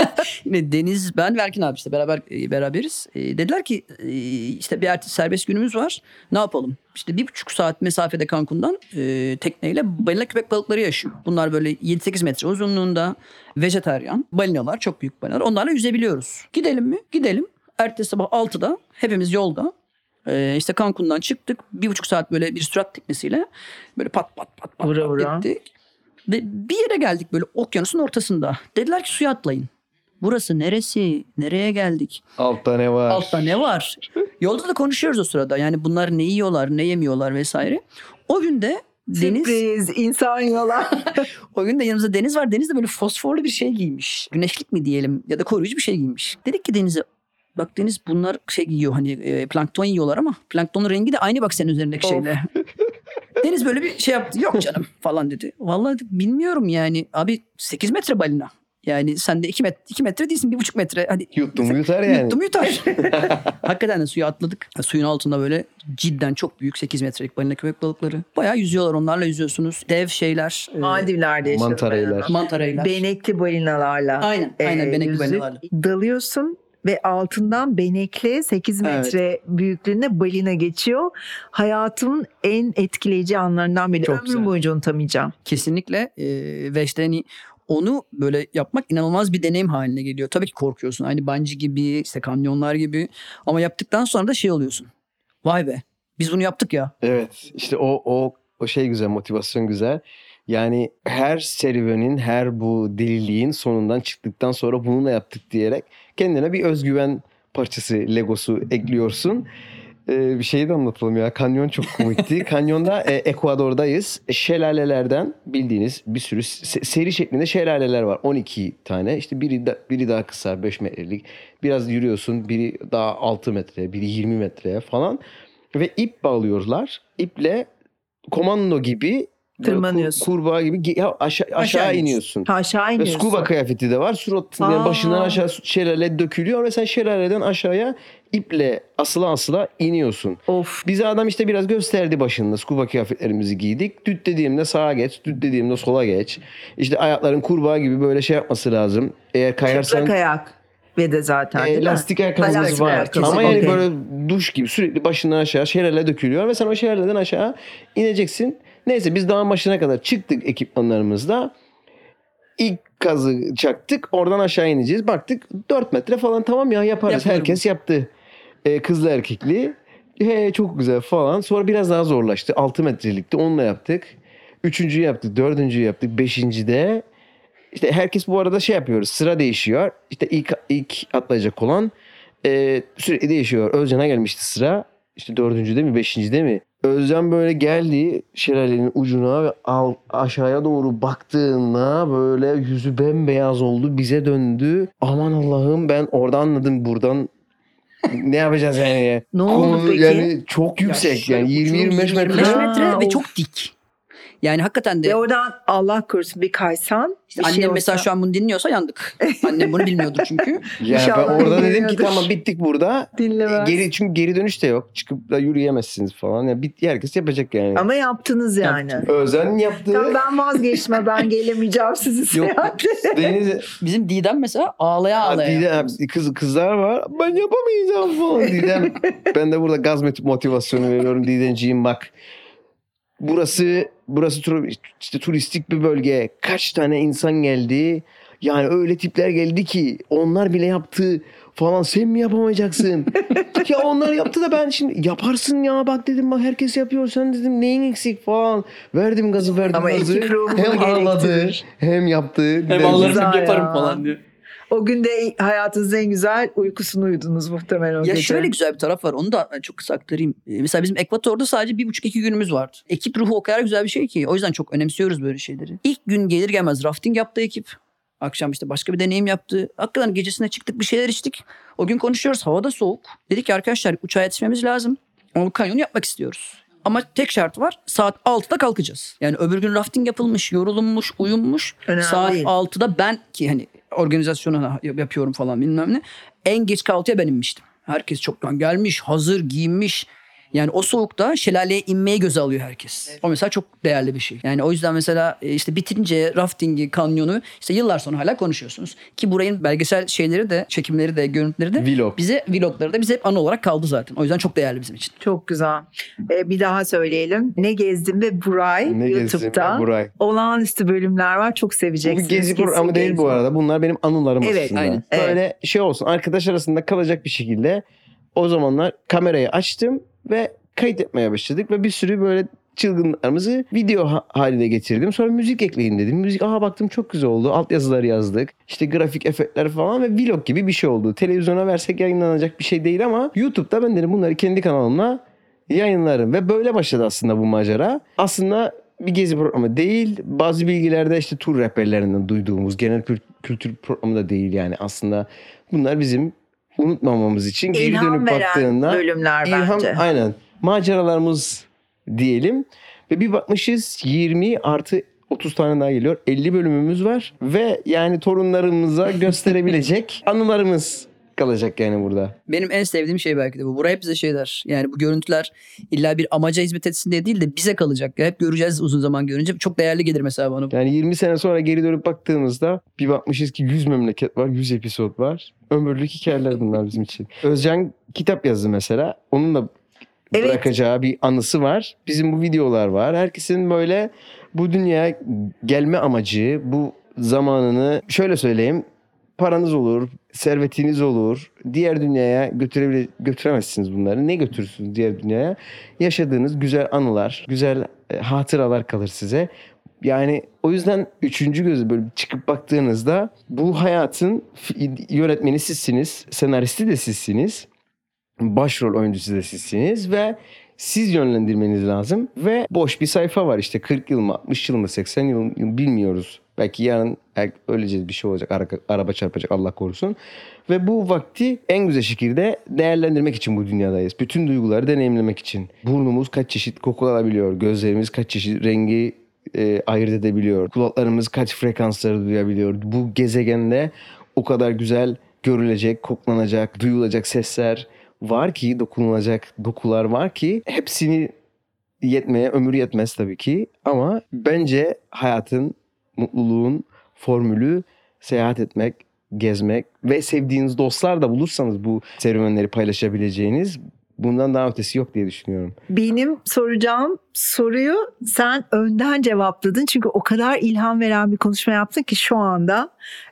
Deniz ben ve Erkin abi işte beraber e, beraberiz. E, dediler ki e, işte bir ertesi serbest günümüz var. Ne yapalım? İşte bir buçuk saat mesafede Cancun'dan e, tekneyle balina köpek balıkları yaşıyor. Bunlar böyle 7-8 metre uzunluğunda vejetaryen balinalar çok büyük balinalar. Onlarla yüzebiliyoruz. Gidelim mi? Gidelim. Ertesi sabah 6'da hepimiz yolda. E, işte Cancun'dan çıktık. Bir buçuk saat böyle bir sürat teknesiyle böyle pat pat pat pat, Vura pat vura. gittik. Ve bir yere geldik böyle okyanusun ortasında. Dediler ki suya atlayın. Burası neresi? Nereye geldik? Altta ne var? Altta ne var? Yolda da konuşuyoruz o sırada. Yani bunlar ne yiyorlar, ne yemiyorlar vesaire. O gün de Deniz Sürpriz, insan yola. o gün de yanımızda Deniz var. Deniz de böyle fosforlu bir şey giymiş. Güneşlik mi diyelim ya da koruyucu bir şey giymiş. Dedik ki Deniz'e bak Deniz bunlar şey giyiyor hani e, plankton yiyorlar ama planktonun rengi de aynı bak senin üzerindeki Of. şeyle. Deniz böyle bir şey yaptı. Yok canım falan dedi. Vallahi bilmiyorum yani. Abi 8 metre balina. Yani sen de 2 metre, 2 metre değilsin 1,5 metre. Hadi Yuttum yutar yani. Yuttum yutar. Hakikaten de suya atladık. Suyun altında böyle cidden çok büyük 8 metrelik balina köpek balıkları. Bayağı yüzüyorlar onlarla yüzüyorsunuz. Dev şeyler. e, Maldivler'de yaşadım. Mantaraylar. Mantaraylar. Benekli balinalarla. Aynen, aynen, benekli yüzüp balinalarla. Dalıyorsun ve altından benekli 8 Evet. metre büyüklüğünde balina geçiyor. Hayatımın en etkileyici anlarından biri. Çok Ömrüm güzel. boyunca unutamayacağım. Kesinlikle e, ve işte hani onu böyle yapmak inanılmaz bir deneyim haline geliyor. Tabii ki korkuyorsun. Aynı bungee gibi, işte kanyonlar gibi. Ama yaptıktan sonra da şey oluyorsun. Vay be. Biz bunu yaptık ya. Evet işte o o o şey güzel motivasyon güzel. Yani her serüvenin her bu deliliğin sonundan çıktıktan sonra bunu da yaptık diyerek kendine bir özgüven parçası Legosu ekliyorsun. Ee, bir şeyi de anlatalım ya. Kanyon çok komikti. Kanyonda e, Ekvador'dayız. E, Şelalelerden bildiğiniz bir sürü se- seri şeklinde şelaleler var. 12 tane. İşte biri da, biri daha kısa 5 metrelik. Biraz yürüyorsun. Biri daha 6 metre, biri 20 metreye falan. Ve ip bağlıyorlar. İple komando gibi Tırmanıyorsun. kur- kurbağa gibi ya aşağı, aşağı, Aşağı iniyorsun. Ha, Aşağı Ve iniyorsun. scuba kıyafeti de var. Suratından Aa. başından aşağı şelale dökülüyor ve sen şelaleden aşağıya iple asıla asıla iniyorsun. Of. Bize adam işte biraz gösterdi başında. Scuba kıyafetlerimizi giydik. Düt dediğimde sağa geç, düt dediğimde sola geç. İşte ayakların kurbağa gibi böyle şey yapması lazım. Eğer kayarsan Çıplak ayak. Ve de zaten e, lastik ayakkabımız var. ayakkabı, Ama yani okey. böyle duş gibi sürekli başından aşağı şelale dökülüyor ve sen o şelaleden aşağı ineceksin. Neyse biz dağın başına kadar çıktık ekipmanlarımızla. İlk kazı çaktık. Oradan aşağı ineceğiz. Baktık 4 metre falan tamam ya yaparız. Yaparım. Herkes yaptı. E, kızlı erkekli. He, çok güzel falan. Sonra biraz daha zorlaştı. 6 metrelikti. Onunla yaptık. Üçüncüyü yaptık. Dördüncüyü yaptık. Beşincide işte herkes bu arada şey yapıyoruz. Sıra değişiyor. İşte ilk ilk atlayacak olan e, sürekli değişiyor. Özcan'a gelmişti sıra. İşte dördüncüde mi beşincide mi? Özcan böyle geldi şelalenin ucuna ve al, aşağıya doğru baktığında böyle yüzü bembeyaz oldu. Bize döndü. Aman Allah'ım ben orada anladım buradan ne yapacağız yani? Ne oldu Konu peki? Yani çok yüksek şöyle yani 20-25 uçurum, metre. 25 Ha, metre ve çok dik. Yani hakikaten de Ve oradan Allah korusun bir kaysan. İşte bir annem şey mesela olsa- şu an bunu dinliyorsa yandık. Annem bunu bilmiyordur çünkü. Ya ben İnşallah orada dedim ki tamam bittik burada. Dinlemez. Geri çünkü geri dönüş de yok. Çıkıp da yürüyemezsiniz falan. Ya bit herkes yapacak yani. Ama yaptınız yani. Özen yaptı. Tamam ben vazgeçtim. Ben gelemeyeceğim sizi Yok. seyahate. Deniz Bizim Didem mesela ağlaya ağlaya. Didem, kız kızlar var. Ben yapamayacağım falan. Didem ben de burada gaz mot- motivasyonu veriyorum Didemciğim bak. Burası burası tur- işte turistik bir bölge. Kaç tane insan geldi. Yani öyle tipler geldi ki onlar bile yaptı falan sen mi yapamayacaksın? ya onlar yaptı da ben şimdi yaparsın ya bak dedim bak herkes yapıyor sen dedim neyin eksik falan. Verdim gazı verdim Ama gazı. Hem ağladı hem yaptı. Hem ağlarım yaparım ya. falan diye. O gün de hayatınızın en güzel uykusunu uyudunuz muhtemelen o Ya gece. şöyle güzel bir taraf var. Onu da çok kısa aktarayım. Ee, Mesela bizim Ekvator'da sadece bir buçuk iki günümüz vardı. Ekip ruhu o kadar güzel bir şey ki. O yüzden çok önemsiyoruz böyle şeyleri. İlk gün gelir gelmez rafting yaptı ekip. Akşam işte başka bir deneyim yaptı. Hakikaten gecesine çıktık bir şeyler içtik. O gün konuşuyoruz. Havada soğuk. Dedik ki arkadaşlar uçağa yetişmemiz lazım. Ama kanyonu yapmak istiyoruz. Ama tek şart var. Saat 6'da kalkacağız. Yani öbür gün rafting yapılmış, yorulunmuş, uyunmuş. Önemli Saat değil. 6'da ben ki hani organizasyonu yapıyorum falan bilmem ne. En geç kahvaltıya ben inmiştim. Herkes çoktan gelmiş, hazır, giyinmiş. Yani o soğukta şelaleye inmeyi göze alıyor herkes. O mesela çok değerli bir şey. Yani o yüzden mesela e, işte bitirince raftingi, kanyonu işte yıllar sonra hala konuşuyorsunuz. Ki burayın belgesel şeyleri de, çekimleri de, görüntüleri de Vlog. bize vlogları da bize hep anı olarak kaldı zaten. O yüzden çok değerli bizim için. Çok güzel. Ee, bir daha söyleyelim. Ne gezdim ve Buray Ne gezdim YouTube'da. ben Buray. Olağanüstü bölümler var. Çok Bu seveceksiniz. bir gezi programı değil bu arada. Bunlar benim anılarım Evet, aslında. aynen. Böyle şey olsun arkadaş arasında kalacak bir şekilde o zamanlar kamerayı açtım ve kayıt etmeye başladık ve bir sürü böyle çılgınlarımızı video ha- haline getirdim. Sonra müzik ekleyin dedim. Müzik aha baktım çok güzel oldu. Alt yazıları yazdık. İşte grafik efektler falan ve vlog gibi bir şey oldu. Televizyona versek yayınlanacak bir şey değil ama YouTube'da ben dedim bunları kendi kanalımla yayınlarım. Ve böyle başladı aslında bu macera. Aslında bir gezi programı değil. Bazı bilgilerde işte tur rehberlerinden duyduğumuz genel kül- kültür programı da değil yani. Aslında bunlar bizim unutmamamız için geri İlham dönüp baktığında bölümler İlham bence. aynen. Maceralarımız diyelim. Ve bir bakmışız 20 artı 30 tane daha geliyor. 50 bölümümüz var. Ve yani torunlarımıza gösterebilecek anılarımız kalacak yani burada. Benim en sevdiğim şey belki de bu. Buraya hep bize şey der. Yani bu görüntüler illa bir amaca hizmet etsin diye değil de bize kalacak. Hep göreceğiz uzun zaman görünce. Çok değerli gelir mesela bana. Yani 20 sene sonra geri dönüp baktığımızda bir bakmışız ki 100 memleket var, 100 episod var. Ömürlük hikayeler bunlar bizim için. Özcan kitap yazdı mesela. Onun da Evet. bırakacağı bir anısı var. Bizim bu videolar var. Herkesin böyle bu dünyaya gelme amacı, bu zamanını şöyle söyleyeyim. Paranız olur, servetiniz olur. Diğer dünyaya götürebile götüremezsiniz bunları. Ne götürürsünüz diğer dünyaya? Yaşadığınız güzel anılar, güzel e, hatıralar kalır size. Yani o yüzden üçüncü gözü böyle çıkıp baktığınızda bu hayatın yönetmeni sizsiniz, senaristi de sizsiniz, başrol oyuncusu da sizsiniz ve siz yönlendirmeniz lazım ve boş bir sayfa var işte 40 yıl mı 60 yıl mı 80 yıl mı bilmiyoruz. Belki yarın er- öleceğiz bir şey olacak ara- araba çarpacak Allah korusun. Ve bu vakti en güzel şekilde değerlendirmek için bu dünyadayız. Bütün duyguları deneyimlemek için. Burnumuz kaç çeşit koku alabiliyor. Gözlerimiz kaç çeşit rengi e, ayırt edebiliyor. Kulaklarımız kaç frekansları duyabiliyor. Bu gezegende o kadar güzel görülecek, koklanacak, duyulacak sesler var ki, dokunulacak dokular var ki hepsini yetmeye ömür yetmez tabii ki. Ama bence hayatın, mutluluğun formülü seyahat etmek, gezmek ve sevdiğiniz dostlar da bulursanız bu serüvenleri paylaşabileceğiniz bundan daha ötesi yok diye düşünüyorum. Benim soracağım soruyu sen önden cevapladın. Çünkü o kadar ilham veren bir konuşma yaptın ki şu anda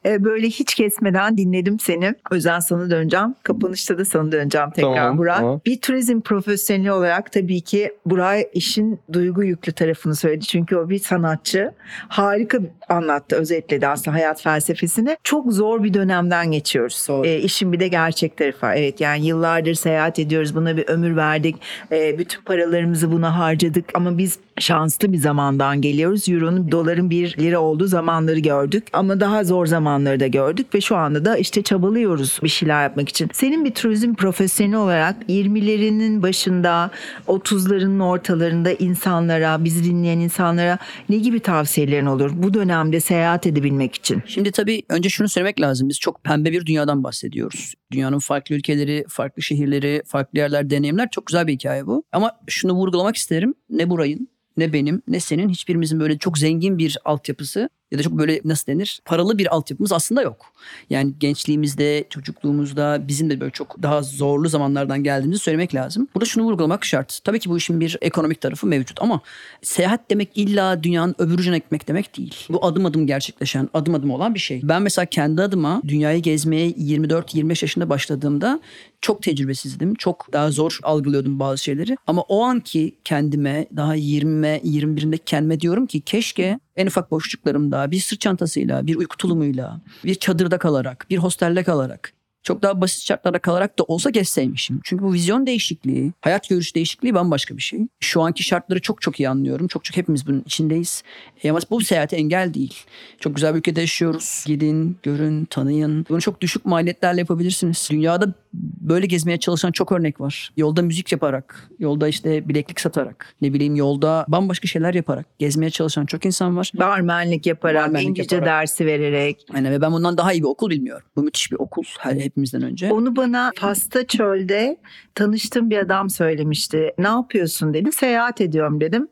e, böyle hiç kesmeden dinledim seni. O yüzden sana döneceğim. Kapanışta da sana döneceğim tekrar Tamam, Burak. tamam. Bir turizm profesyoneli olarak tabii ki Burak işin duygu yüklü tarafını söyledi. Çünkü o bir sanatçı. Harika anlattı, özetledi aslında hayat felsefesini. Çok zor bir dönemden geçiyoruz. Doğru. E, işin bir de gerçek tarafı. Evet yani yıllardır seyahat ediyoruz. Buna bir ömür verdik. E, bütün paralarımızı buna harcadık. Ama biz şanslı bir zamandan geliyoruz. Euro'nun, doların bir lira olduğu zamanları gördük. Ama daha zor zamanları da gördük. Ve şu anda da işte çabalıyoruz bir şeyler yapmak için. Senin bir turizm profesyoneli olarak 20'lerinin başında, 30'larının ortalarında insanlara, bizi dinleyen insanlara ne gibi tavsiyelerin olur? Bu dönemde seyahat edebilmek için. Şimdi tabii önce şunu söylemek lazım. Biz çok pembe bir dünyadan bahsediyoruz. Dünyanın farklı ülkeleri, farklı şehirleri, farklı yerler, deneyimler çok güzel bir hikaye bu. Ama şunu vurgulamak isterim. Ne burayın, ne benim, ne senin hiçbirimizin böyle çok zengin bir altyapısı ya da çok böyle nasıl denir paralı bir altyapımız aslında yok. Yani gençliğimizde, çocukluğumuzda bizim de böyle çok daha zorlu zamanlardan geldiğimizi söylemek lazım. Burada şunu vurgulamak şart. Tabii ki bu işin bir ekonomik tarafı mevcut ama seyahat demek illa dünyanın öbür ucuna gitmek demek değil. Bu adım adım gerçekleşen, adım adım olan bir şey. Ben mesela kendi adıma dünyayı gezmeye 24-25 yaşında başladığımda çok tecrübesizdim. Çok daha zor algılıyordum bazı şeyleri. Ama o anki kendime daha 20'me 21'inde kendime diyorum ki keşke en ufak boşluklarımda bir sırt çantasıyla, bir uyku tulumuyla, bir çadırda kalarak, bir hostelde kalarak çok daha basit şartlarda kalarak da olsa gezseymişim. Çünkü bu vizyon değişikliği, hayat görüş değişikliği bambaşka bir şey. Şu anki şartları çok çok iyi anlıyorum. Çok çok hepimiz bunun içindeyiz. E ama bu seyahate engel değil. Çok güzel bir ülkede yaşıyoruz. Gidin, görün, tanıyın. Bunu çok düşük maliyetlerle yapabilirsiniz. Dünyada böyle gezmeye çalışan çok örnek var. Yolda müzik yaparak, yolda işte bileklik satarak, ne bileyim yolda bambaşka şeyler yaparak gezmeye çalışan çok insan var. Barmenlik yaparak, Barmenlik İngilizce yaparak. dersi vererek. Yani ve ben bundan daha iyi bir okul bilmiyorum. Bu müthiş bir okul her hepimizden önce. Onu bana Fas'ta çölde tanıştığım bir adam söylemişti. Ne yapıyorsun dedi. Seyahat ediyorum dedim.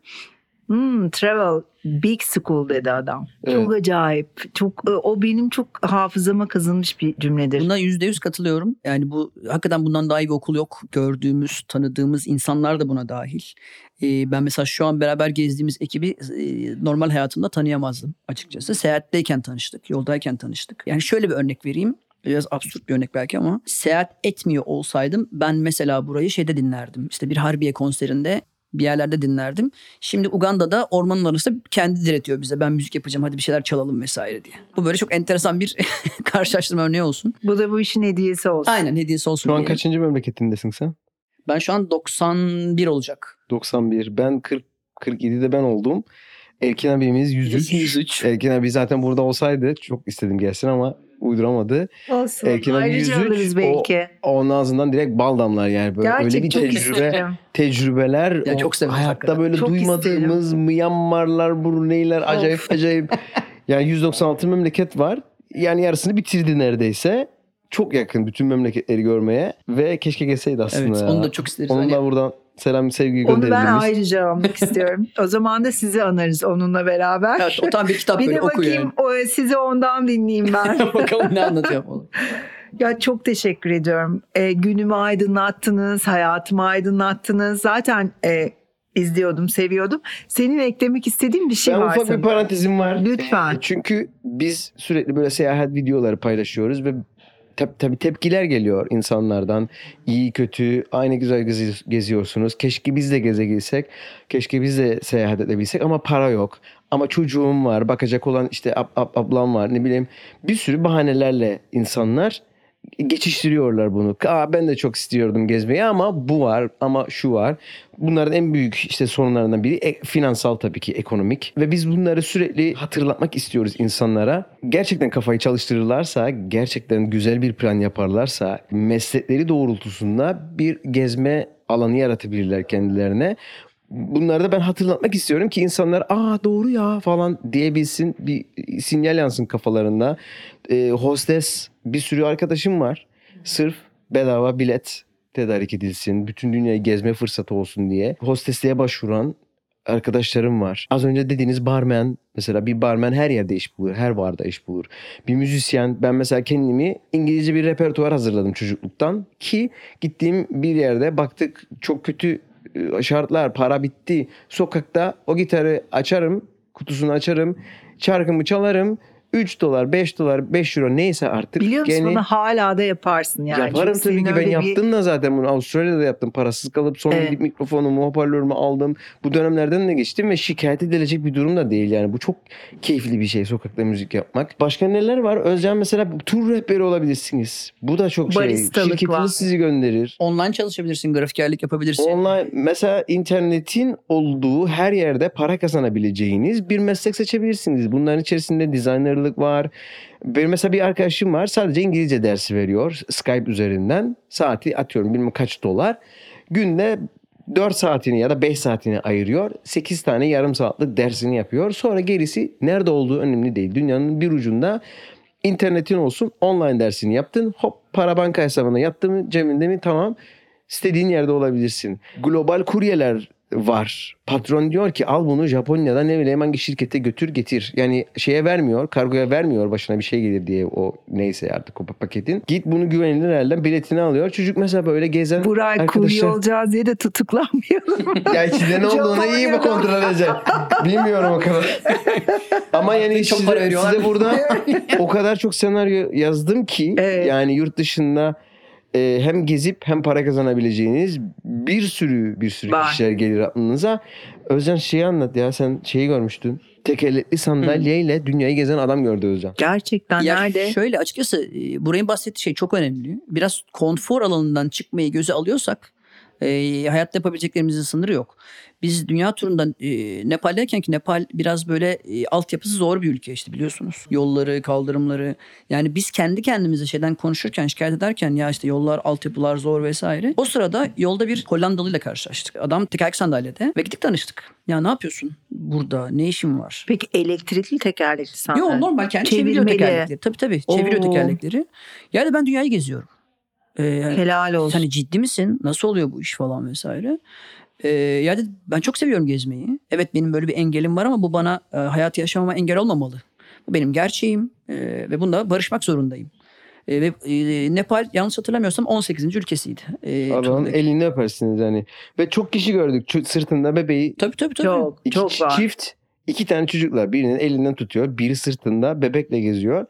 Hmm, travel big school dedi adam. Çok acayip. Çok o benim çok hafızama kazınmış bir cümledir. Buna yüzde yüz katılıyorum. Yani bu hakikaten bundan daha iyi bir okul yok. Gördüğümüz, tanıdığımız insanlar da buna dahil. Ee, ben mesela şu an beraber gezdiğimiz ekibi e, normal hayatımda tanıyamazdım açıkçası. Seyahatteyken tanıştık, yoldayken tanıştık. Yani şöyle bir örnek vereyim. Biraz absürt bir örnek belki ama seyahat etmiyor olsaydım ben mesela burayı şeyde dinlerdim. İşte bir Harbiye konserinde bir yerlerde dinlerdim. Şimdi Uganda'da ormanın arasında kendi diretiyor bize. Ben müzik yapacağım hadi bir şeyler çalalım vesaire diye. Bu böyle çok enteresan bir karşılaştırma örneği olsun. Bu da bu işin hediyesi olsun. Aynen hediyesi olsun Şu an diye. kaçıncı memleketindesin sen? Ben şu an 91 olacak. 91. Ben 40 47'de ben oldum. Erkin abimiz 103. 103. Erkin abi zaten burada olsaydı çok istedim gelsin ama uyduramadı. Olsun. Erkin abi Ayrıca 103, alırız belki. Onun ağzından direkt bal damlar yani. Böyle Gerçek öyle bir çok tecrübe, isterim. tecrübeler. Ya o çok severiz Hayatta hakikaten. böyle Çok duymadığımız Myanmarlar, Bruneiler acayip acayip. Yani 196 memleket var. Yani yarısını bitirdi neredeyse. Çok yakın bütün memleketleri görmeye ve keşke gelseydi aslında. Evet ya. onu da çok isteriz. Hani da buradan selam sevgi Onu ben ayrıca almak istiyorum. O zaman da sizi anarız onunla beraber. evet, o tam bir kitap bir böyle de oku bakayım o, sizi ondan dinleyeyim ben. yani. Bakalım ne anlatıyor falan. ya çok teşekkür ediyorum. Ee, günümü aydınlattınız, hayatımı aydınlattınız. Zaten e, izliyordum, seviyordum. Senin eklemek istediğin bir şey ben varsa. ufak bir parantezim var. Lütfen. E, Çünkü biz sürekli böyle seyahat videoları paylaşıyoruz ve tab- tabii tepkiler geliyor insanlardan. İyi kötü aynı güzel gezi- geziyorsunuz. Keşke biz de gezebilsek. Keşke biz de seyahat edebilsek ama para yok. Ama çocuğum var. Bakacak olan işte ab- ab- ablam var. Ne bileyim bir sürü bahanelerle insanlar geçiştiriyorlar bunu. Aa, ben de çok istiyordum gezmeyi ama bu var ama şu var. Bunların en büyük işte sorunlarından biri e- finansal tabii ki ekonomik ve biz bunları sürekli hatırlatmak istiyoruz insanlara. Gerçekten kafayı çalıştırırlarsa, gerçekten güzel bir plan yaparlarsa, meslekleri doğrultusunda bir gezme alanı yaratabilirler kendilerine. Bunları da ben hatırlatmak istiyorum ki insanlar aa doğru ya falan diyebilsin bir sinyal yansın kafalarında. Ee, hostes bir sürü arkadaşım var. Sırf bedava bilet tedarik edilsin. Bütün dünyayı gezme fırsatı olsun diye. Hostesliğe başvuran arkadaşlarım var. Az önce dediğiniz barmen mesela bir barmen her yerde iş bulur. Her barda iş bulur. Bir müzisyen ben mesela kendimi İngilizce bir repertuar hazırladım çocukluktan ki gittiğim bir yerde baktık çok kötü e, şartlar para bitti. Sokakta o gitarı açarım kutusunu açarım şarkımı çalarım 3 dolar 5 dolar 5 euro neyse artık. Biliyor musun gene- bunu hala da yaparsın yani. Yaparım Çünkü tabii ki ben bir- yaptım da zaten bunu Avustralya'da yaptım parasız kalıp sonra Evet. gidip mikrofonumu hoparlörümü aldım bu dönemlerden de geçtim ve şikayet edilecek bir durum da değil yani bu çok keyifli bir şey sokakta müzik yapmak. Başka neler var Özcan mesela tur rehberi olabilirsiniz bu da çok şey Baristalık şirketiniz var. sizi gönderir. Online çalışabilirsin, grafikerlik yapabilirsin. Online mesela internetin olduğu her yerde para kazanabileceğiniz bir meslek seçebilirsiniz. Bunların içerisinde designerlık var. Benim mesela bir arkadaşım var sadece İngilizce dersi veriyor Skype üzerinden. Saati atıyorum bilmem kaç dolar. Günde 4 saatini ya da 5 saatini ayırıyor. 8 tane yarım saatlik dersini yapıyor. Sonra gerisi nerede olduğu önemli değil. Dünyanın bir ucunda internetin olsun online dersini yaptın. Hop para banka hesabına yattı mı cebinde mi tamam. İstediğin yerde olabilirsin. Global kuryeler var. Patron diyor ki al bunu Japonya'da ne bileyim hangi şirkete götür getir. Yani şeye vermiyor, kargoya vermiyor başına bir şey gelir diye o neyse artık o paketin. Git bunu güvenilir elden biletini alıyor. Çocuk mesela böyle gezen Buray kurye arkadaşlar. olacağız diye de tutuklanmayalım. Ya içinde ne olduğunu iyi bir kontrol edeceğim. Bilmiyorum o kadar. Ama yani Çok size, size burada o kadar çok senaryo yazdım ki Evet. yani yurt dışında e, hem gezip hem para kazanabileceğiniz bir sürü bir sürü Var. kişiler gelir aklınıza. Özcan şeyi anlat ya sen şeyi görmüştün. Tekerlekli sandalyeyle dünyayı gezen adam gördü Özcan. Gerçekten Ya nerede? şöyle açıkçası e, Buray'ın bahsettiği şey çok önemli. Biraz konfor alanından çıkmayı göze alıyorsak e, hayatta yapabileceklerimizin sınırı yok. Biz dünya turunda e, Nepal'deyken ki Nepal biraz böyle e, altyapısı zor bir ülke işte biliyorsunuz. Yolları, kaldırımları. Yani biz kendi kendimize şeyden konuşurken, şikayet ederken ya işte yollar, altyapılar zor vesaire. O sırada yolda bir Hollandalıyla karşılaştık. Adam tekerlek sandalyede ve gittik tanıştık. Ya ne yapıyorsun burada? Ne işin var? Peki elektrikli tekerlekli sandalye. Yok normal kendi çeviriyor tekerlekleri. Tabii tabii çeviriyor Oo. tekerlekleri. Yani ben dünyayı geziyorum. Ee, Helal olsun. hani ciddi misin? Nasıl oluyor bu iş falan vesaire. Ee, yani ben çok seviyorum gezmeyi. Evet benim böyle bir engelim var ama bu bana e, hayatı yaşamama engel olmamalı. Bu benim gerçeğim e, ve bunda barışmak zorundayım. E, ve e, Nepal yanlış hatırlamıyorsam 18. ülkesiydi. E, Adamın elini öpersiniz yani. Ve çok kişi gördük. Sırtında bebeği Tabii tabii tabii. Çok İki çok var. çift iki tane çocuklar birinin elinden tutuyor. Biri sırtında bebekle geziyor.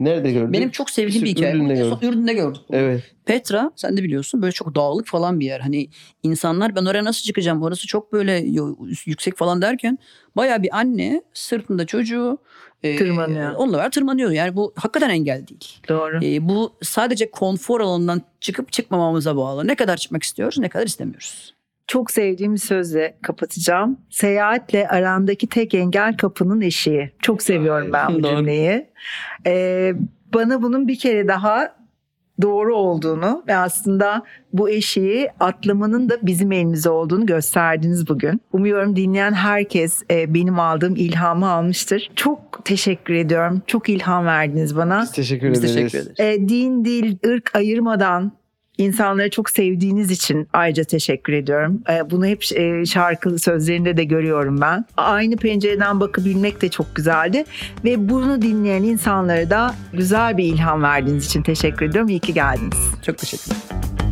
Nerede gördün? Benim çok sevdiğim bir Ürdün'de hikaye. Son gördüm. Ürdün'de gördük. bunu. Evet. Petra sen de biliyorsun böyle çok dağlık falan bir yer. Hani insanlar ben oraya nasıl çıkacağım orası çok böyle yüksek falan derken baya bir anne sırtında çocuğu e, Tırmanıyor. Onunla beraber tırmanıyor. Yani bu hakikaten engel değil. Doğru. E, bu sadece konfor alanından çıkıp çıkmamamıza bağlı. Ne kadar çıkmak istiyoruz ne kadar istemiyoruz. Çok sevdiğim bir sözle kapatacağım. Seyahatle arandaki tek engel kapının eşiği. Çok seviyorum ben bu cümleyi. Ee, bana bunun bir kere daha doğru olduğunu ve aslında bu eşiği atlamanın da bizim elimizde olduğunu gösterdiniz bugün. Umuyorum dinleyen herkes e, benim aldığım ilhamı almıştır. Çok teşekkür ediyorum. Çok ilham verdiniz bana. Biz teşekkür Biz ederiz. teşekkür ederiz. E, din, dil, ırk ayırmadan insanları çok sevdiğiniz için ayrıca teşekkür ediyorum. E, bunu hep e, şarkı sözlerinde de görüyorum ben. Aynı pencereden bakabilmek de çok güzeldi. Ve bunu dinleyen insanlara da güzel bir ilham verdiğiniz için teşekkür ediyorum. İyi ki geldiniz. Çok teşekkür ederim.